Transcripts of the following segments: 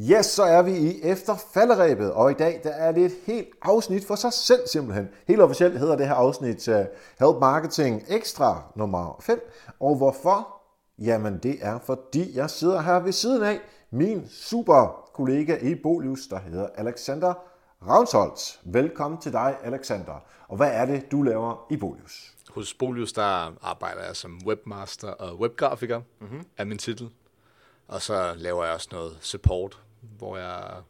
Yes, så er vi i efter falderæbet, og i dag der er det et helt afsnit for sig selv simpelthen. Helt officielt hedder det her afsnit uh, Help Marketing Extra nummer 5. Og hvorfor? Jamen det er fordi jeg sidder her ved siden af min super kollega i Bolius, der hedder Alexander Ravnsholdt. Velkommen til dig, Alexander. Og hvad er det, du laver i Bolius? Hos Bolius, der arbejder jeg som webmaster og webgrafiker, mm-hmm. er min titel. Og så laver jeg også noget support, hvor jeg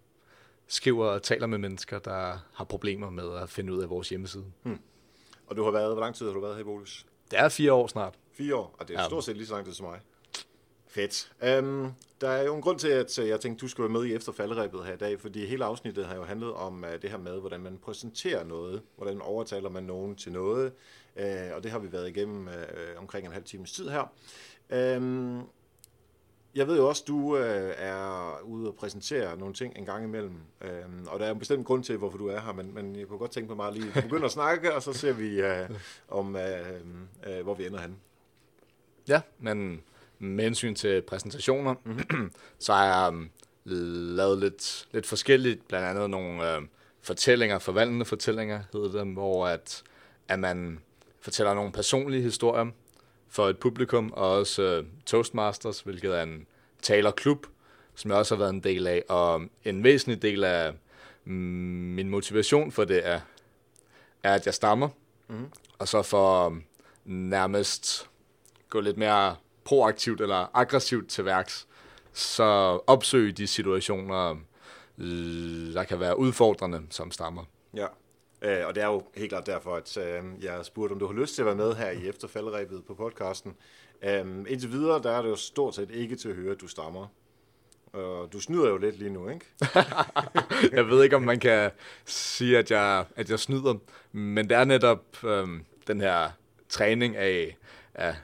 skriver og taler med mennesker, der har problemer med at finde ud af vores hjemmeside. Hmm. Og du har været, hvor lang tid har du været her i Bolus? Det er fire år snart. Fire år, og det er ja. stort set lige så lang tid som mig. Fedt. Um, der er jo en grund til, at jeg tænkte, du skulle være med i efterfaldrebet her i dag, fordi hele afsnittet har jo handlet om uh, det her med, hvordan man præsenterer noget, hvordan overtaler man nogen til noget, uh, og det har vi været igennem uh, omkring en halv times tid her. Um, jeg ved jo også, du øh, er ude og præsentere nogle ting en gang imellem, øhm, og der er en bestemt grund til, hvorfor du er her, men, men jeg kunne godt tænke mig meget lige at begynde at snakke, og så ser vi, øh, om øh, øh, hvor vi ender hen. Ja, men med hensyn til præsentationer, så har jeg um, lavet lidt, lidt forskelligt, blandt andet nogle øh, fortællinger, forvandlende fortællinger hedder det, hvor at, at man fortæller nogle personlige historier, for et publikum, og også uh, Toastmasters, hvilket er en talerklub, som jeg også har været en del af. Og en væsentlig del af mm, min motivation for det er, er at jeg stammer, mm. og så for um, nærmest gå lidt mere proaktivt eller aggressivt til værks, så opsøge de situationer, der kan være udfordrende som stammer. Ja. Øh, og det er jo helt klart derfor, at øh, jeg spurgte, om du har lyst til at være med her i efterfalderæbet på podcasten. Øh, indtil videre, der er det jo stort set ikke til at høre, at du stammer. Og du snyder jo lidt lige nu, ikke? jeg ved ikke, om man kan sige, at jeg, at jeg snyder, men det er netop øh, den her træning af at,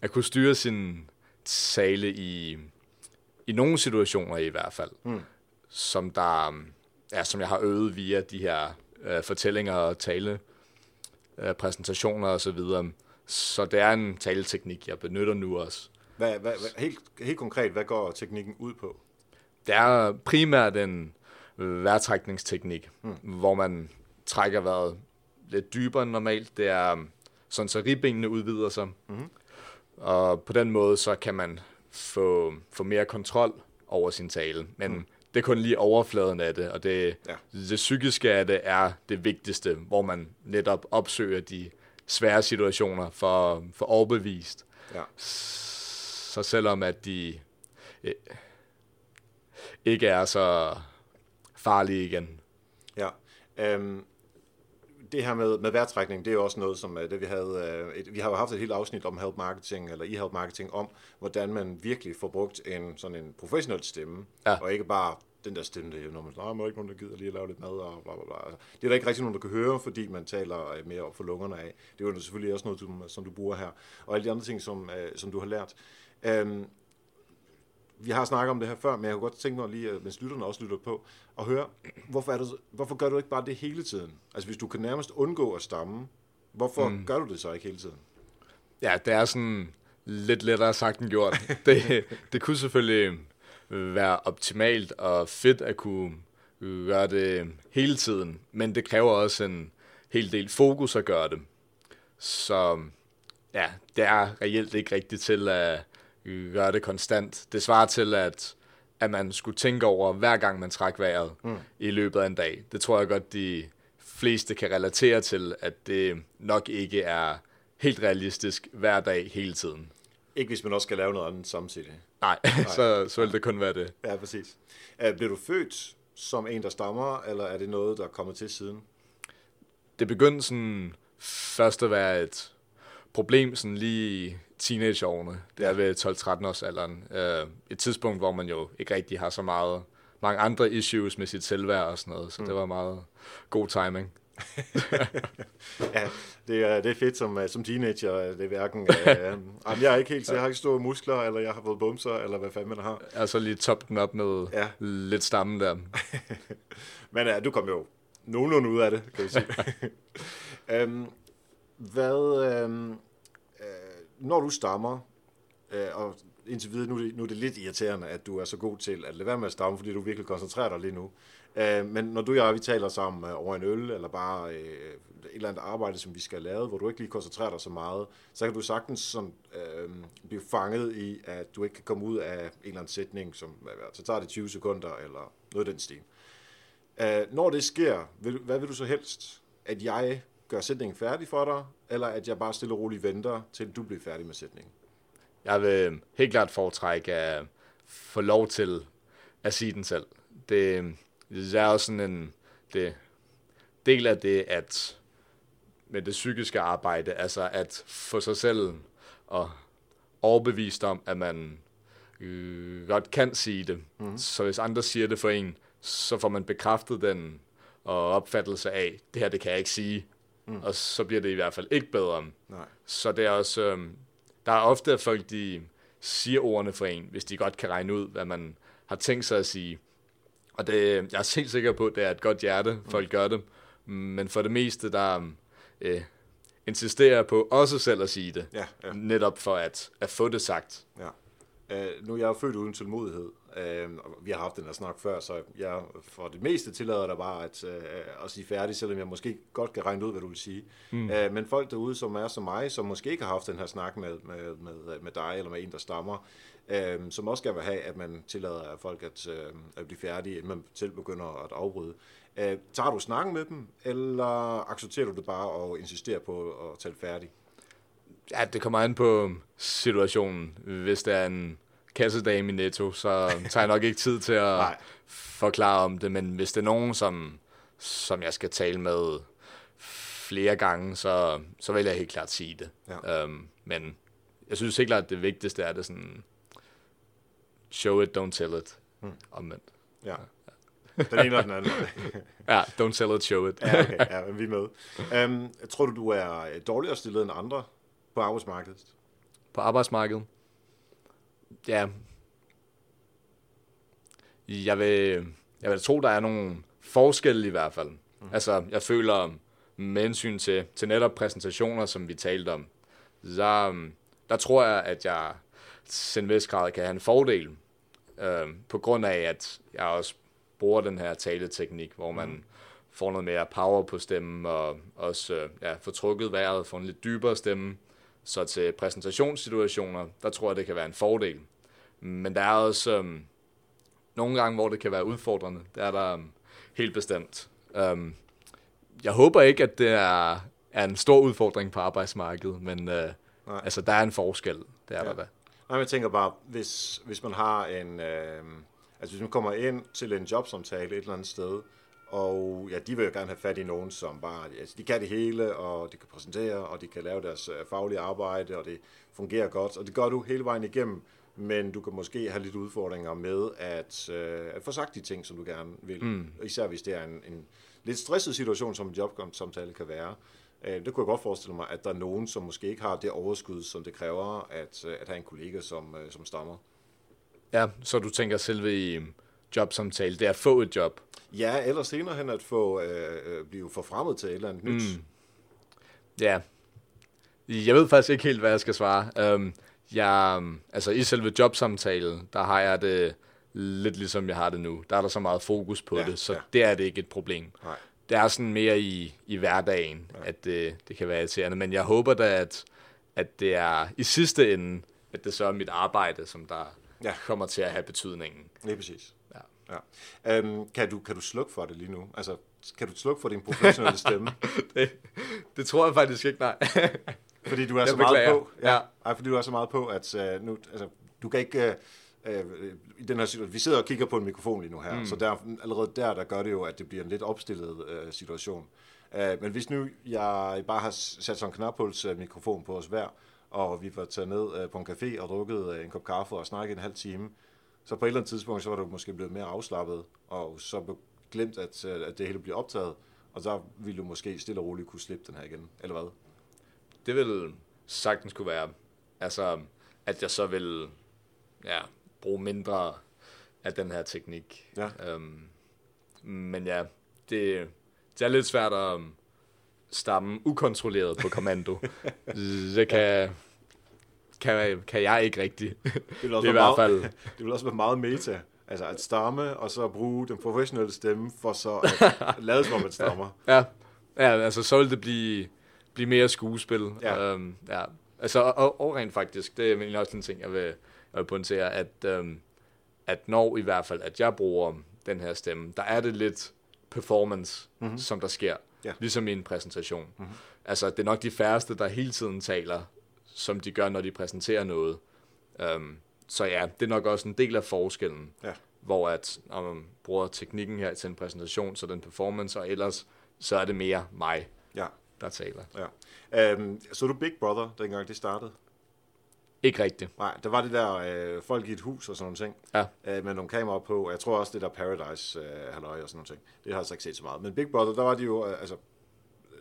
at kunne styre sin tale i, i nogle situationer i hvert fald, mm. som der ja, som jeg har øvet via de her øh, fortællinger og tale, øh, præsentationer og så videre. Så det er en taleteknik, jeg benytter nu også. Hvad, hvad, hvad, helt, helt konkret, hvad går teknikken ud på? Det er primært en vejrtrækningsteknik, hmm. hvor man trækker vejret lidt dybere end normalt. Det er sådan, så ribbenene udvider sig. Mm-hmm. Og på den måde, så kan man få, få mere kontrol over sin tale. Men mm det er kun lige overfladen af det, og det, ja. det psykiske af det er det vigtigste, hvor man netop opsøger de svære situationer for, for overbevist. Ja. Så selvom at de øh, ikke er så farlige igen. Ja. Um, det her med, med værtrækning, det er jo også noget, som øh, det vi havde, uh, et, vi har jo haft et helt afsnit om help marketing, eller e-help marketing, om hvordan man virkelig får brugt en sådan en professionel stemme, ja. og ikke bare den der stemme, der, når man der er ikke nogen, der gider lige at lave lidt mad, og bla, bla, bla. Det er der ikke rigtig nogen, der kan høre, fordi man taler øh, mere op for lungerne af. Det er jo selvfølgelig også noget, som, som du bruger her. Og alle de andre ting, som, som du har lært. Um, vi har snakket om det her før, men jeg kunne godt tænke mig lige, mens lytterne også lytter på, at høre, hvorfor, er det, hvorfor gør du ikke bare det hele tiden? Altså hvis du kan nærmest undgå at stamme, hvorfor mm. gør du det så ikke hele tiden? Ja, det er sådan lidt lettere sagt end gjort. det, det kunne selvfølgelig være optimalt og fedt at kunne gøre det hele tiden, men det kræver også en hel del fokus at gøre det. Så ja, det er reelt ikke rigtigt til at gøre det konstant. Det svarer til, at, at man skulle tænke over, hver gang man trækker vejret mm. i løbet af en dag. Det tror jeg godt, de fleste kan relatere til, at det nok ikke er helt realistisk hver dag hele tiden. Ikke hvis man også skal lave noget andet samtidig. Nej, Nej. så, så vil det kun være det. Ja, præcis. Er, bliver du født som en, der stammer, eller er det noget, der er kommet til siden? Det begyndte sådan først at være et problem sådan lige i teenageårene. Det er ved 12-13 års alderen. Uh, et tidspunkt, hvor man jo ikke rigtig har så meget mange andre issues med sit selvværd og sådan noget, så mm. det var meget god timing. ja, det er, det er fedt som, som teenager. Det er hverken, øh, jeg er ikke helt, så jeg har ikke store muskler, eller jeg har fået bumser, eller hvad fanden man har. Jeg så lige toppet den op med ja. lidt stammen der. Men ja, du kom jo nogenlunde ud af det, kan vi sige. øhm, hvad, øhm, øh, når du stammer, øh, og indtil videre, nu det, nu er det lidt irriterende, at du er så god til at lade være med at stamme, fordi du virkelig koncentrerer dig lige nu. Øh, men når du og jeg, vi taler sammen øh, over en øl, eller bare øh, et eller andet arbejde, som vi skal lave, hvor du ikke lige koncentrerer dig så meget, så kan du sagtens sådan, øh, blive fanget i, at du ikke kan komme ud af en eller anden sætning, som så tager det 20 sekunder, eller noget af den stil. Øh, når det sker, vil, hvad vil du så helst? At jeg gør sætningen færdig for dig, eller at jeg bare stille og roligt venter, til du bliver færdig med sætningen? Jeg vil helt klart foretrække at få lov til at sige den selv. Det, det er også sådan en det, del af det, at med det psykiske arbejde, altså at få sig selv og overbevist om, at man øh, godt kan sige det. Mm. Så hvis andre siger det for en, så får man bekræftet den og opfattelse af, det her det kan jeg ikke sige. Mm. Og så bliver det i hvert fald ikke bedre. Nej. Så det er også, øh, der er ofte, at folk de siger ordene for en, hvis de godt kan regne ud, hvad man har tænkt sig at sige. Og det, jeg er helt sikker på, at det er et godt hjerte, folk gør det. Men for det meste, der øh, insisterer på også selv at sige det. Ja, ja. Netop for at, at få det sagt. Ja. Uh, nu er jeg født uden tålmodighed, og vi har haft den her snak før, så jeg for det meste tillader dig bare at, uh, at sige færdig, selvom jeg måske godt kan regne ud, hvad du vil sige. Mm. Uh, men folk derude, som er som mig, som måske ikke har haft den her snak med, med, med, med dig, eller med en, der stammer, uh, som også gerne vil have, at man tillader folk at, uh, at blive færdige, inden man selv begynder at afbryde. Uh, tager du snakken med dem, eller accepterer du det bare og insisterer på at tale færdig? Ja, det kommer an på situationen. Hvis det er en kassedame i Netto, så tager jeg nok ikke tid til at forklare om det, men hvis det er nogen, som, som jeg skal tale med flere gange, så, så vil jeg helt klart sige det. Ja. Um, men jeg synes helt klart, at det vigtigste er det sådan, show it, don't tell it. Hmm. Omvendt. Ja. Den ene og den anden. Ja, don't tell it, show it. ja, okay, ja, men vi er med. Um, tror du, du er dårligere stillet end andre på arbejdsmarkedet? På arbejdsmarkedet? Ja. Jeg vil, jeg vil tro, der er nogle forskelle i hvert fald. Mm. Altså, jeg føler med hensyn til, til netop præsentationer, som vi talte om, så, der tror jeg, at jeg til en vis grad kan have en fordel. Øh, på grund af, at jeg også bruger den her taleteknik, hvor man mm. får noget mere power på stemmen, og også øh, ja, får trukket vejret, får en lidt dybere stemme. Så til præsentationssituationer, der tror jeg, det kan være en fordel. Men der er også øhm, nogle gange, hvor det kan være udfordrende. Det er der øhm, helt bestemt. Øhm, jeg håber ikke, at det er, er en stor udfordring på arbejdsmarkedet, men øh, altså, der er en forskel. Det er ja. der da. Nej, jeg tænker bare, hvis, hvis man har en... Øh, altså hvis man kommer ind til en jobsamtale et eller andet sted, og ja, de vil jo gerne have fat i nogen, som bare, altså de kan det hele, og de kan præsentere, og de kan lave deres uh, faglige arbejde, og det fungerer godt, og det gør du hele vejen igennem, men du kan måske have lidt udfordringer med at, uh, at få sagt de ting, som du gerne vil. Mm. Især hvis det er en, en lidt stresset situation, som en jobsamtale kan være. Uh, det kunne jeg godt forestille mig, at der er nogen, som måske ikke har det overskud, som det kræver at, uh, at have en kollega, som, uh, som stammer. Ja, så du tænker selve i jobsamtale, det er at få et job. Ja, eller senere hen at få, øh, blive forfremmet til et eller andet nyt. Mm. Ja. Jeg ved faktisk ikke helt, hvad jeg skal svare. Um, jeg, altså i selve jobsamtalen, der har jeg det lidt ligesom jeg har det nu. Der er der så meget fokus på ja, det, så ja. det er det ikke et problem. Nej. Det er sådan mere i, i hverdagen, ja. at det, det kan være irriterende. Men jeg håber da, at, at det er i sidste ende, at det så er mit arbejde, som der ja. kommer til at have betydningen. Lige præcis. Ja. Øhm, kan, du, kan du slukke for det lige nu? Altså, kan du slukke for din professionelle stemme? det, det tror jeg faktisk ikke, nej. fordi du er jeg så beklager. meget på. Ja. ja. Ej, fordi du er så meget på, at uh, nu, altså, du kan ikke... Uh, i den her situation, vi sidder og kigger på en mikrofon lige nu her, mm. så der, allerede der, der gør det jo, at det bliver en lidt opstillet uh, situation. Uh, men hvis nu jeg bare har sat sådan en knappuls uh, mikrofon på os hver, og vi var taget ned uh, på en café og drukket uh, en kop kaffe og snakket en halv time, så på et eller andet tidspunkt, så var du måske blevet mere afslappet, og så glemt, at, øh, at det hele bliver optaget, og så ville du måske stille og roligt kunne slippe den her igen, eller hvad? Det vil sagtens kunne være, altså, at jeg så vil ja, bruge mindre af den her teknik. Ja. Øhm, men ja, det, det er lidt svært at stamme ukontrolleret på kommando. det kan, kan, kan jeg ikke rigtig. Det vil Det også, i være hvert meget, fald... det vil også være meget meta. Altså at stamme, og så bruge den professionelle stemme, for så at lade som om man stammer. Ja, ja altså så vil det blive, blive mere skuespil. Ja. Øhm, ja. Altså, og, og rent faktisk, det er også en ting, jeg vil, jeg vil pointere, at, øhm, at når i hvert fald, at jeg bruger den her stemme, der er det lidt performance, mm-hmm. som der sker. Ja. Ligesom i en præsentation. Mm-hmm. Altså, det er nok de færreste, der hele tiden taler, som de gør, når de præsenterer noget. Øhm, så ja, det er nok også en del af forskellen, Ja. hvor at, når man bruger teknikken her til en præsentation, så den performance, og ellers så er det mere mig, Ja, der taler. ja. Øhm, så du Big Brother, dengang det startede? Ikke rigtigt. Nej, der var det der øh, folk i et hus og sådan nogle ting. Ja. Øh, med nogle kameraer på. Jeg tror også, det der Paradise øh, halløj og sådan nogle ting. Det har jeg så ikke set så meget. Men Big Brother, der var de jo øh, altså,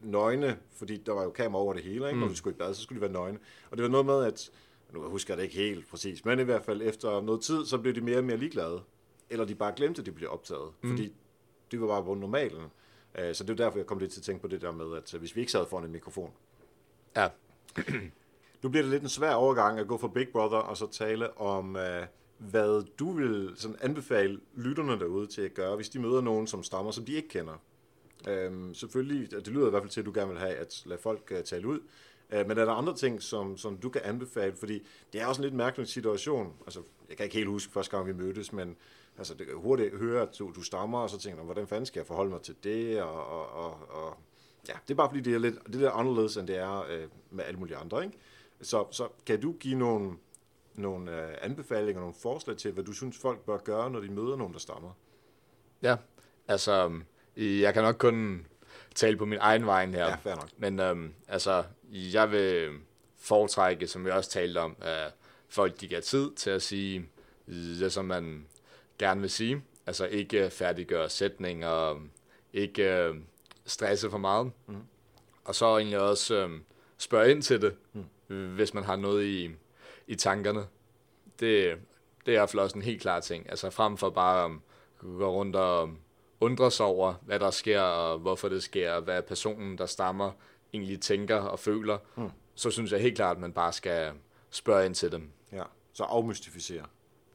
nøgne, fordi der var jo kamera over det hele. Ikke? Mm. Når du skulle i bad, så skulle de være nøgne. Og det var noget med, at nu husker jeg det ikke helt præcis, men i hvert fald efter noget tid, så blev de mere og mere ligeglade. Eller de bare glemte, at de blev optaget. Mm. Fordi det var bare på normalen. Øh, så det er derfor, jeg kom lidt til at tænke på det der med, at øh, hvis vi ikke sad foran en mikrofon, Ja. nu bliver det lidt en svær overgang at gå fra Big Brother og så tale om, uh, hvad du vil sådan anbefale lytterne derude til at gøre, hvis de møder nogen, som stammer, som de ikke kender. Øhm, selvfølgelig, det lyder i hvert fald til, at du gerne vil have at lade folk uh, tale ud. Uh, men er der andre ting, som, som du kan anbefale? Fordi det er også en lidt mærkelig situation. Altså, jeg kan ikke helt huske første gang, vi mødtes, men altså, det hurtigt høre, at du, du stammer, og så tænker jeg, hvordan fanden skal jeg forholde mig til det? Og, og, og, og ja, det er bare fordi, det er lidt det er anderledes, end det er øh, med alle mulige andre. Ikke? Så, så kan du give nogle, nogle øh, anbefalinger, nogle forslag til, hvad du synes, folk bør gøre, når de møder nogen, der stammer? Ja, altså, jeg kan nok kun tale på min egen vej her. Ja, fair nok. Men øhm, altså, jeg vil foretrække, som vi også talte om, at folk de giver tid til at sige det, som man gerne vil sige. Altså ikke færdiggøre sætninger, ikke øh, stresse for meget. Mm. Og så egentlig også øh, spørge ind til det, mm. hvis man har noget i, i tankerne. Det, det er i hvert fald også en helt klar ting. Altså frem for bare at gå rundt og undre sig over, hvad der sker, og hvorfor det sker, og hvad personen, der stammer, egentlig tænker og føler, mm. så synes jeg helt klart, at man bare skal spørge ind til dem. Ja, så afmystificere.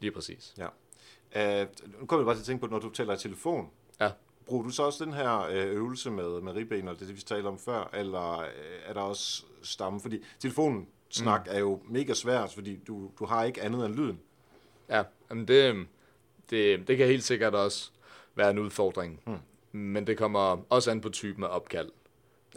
Lige præcis. Ja. Uh, nu kommer jeg bare til at tænke på, når du taler i telefon, Ja. bruger du så også den her øh, øvelse med, med ribben, og det, det vi talte om før, eller øh, er der også stamme? Fordi telefonen snak mm. er jo mega svært, fordi du, du har ikke andet end lyden. Ja, jamen det, det, det kan helt sikkert også være en udfordring. Hmm. Men det kommer også an på typen af opkald.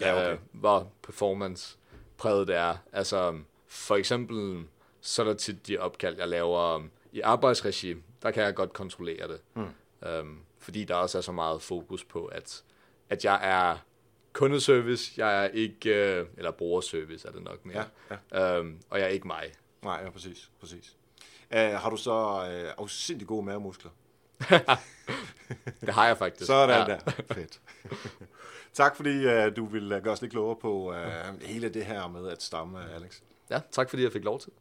Ja, okay. Øh, hvor performance præget det er. Altså, for eksempel, så er der tit de opkald, jeg laver um, i arbejdsregi. Der kan jeg godt kontrollere det. Hmm. Um, fordi der også er så meget fokus på, at, at jeg er kundeservice, jeg er ikke, øh, eller brugerservice er det nok mere. Ja, ja. Um, og jeg er ikke mig. Nej, ja, præcis. præcis. Uh, har du så uh, afsindig gode mavemuskler? Det har jeg faktisk. Sådan ja. der. Fedt. tak fordi uh, du vil uh, gøre os lidt klogere på uh, hele det her med at stamme, Alex. Ja, tak fordi jeg fik lov til.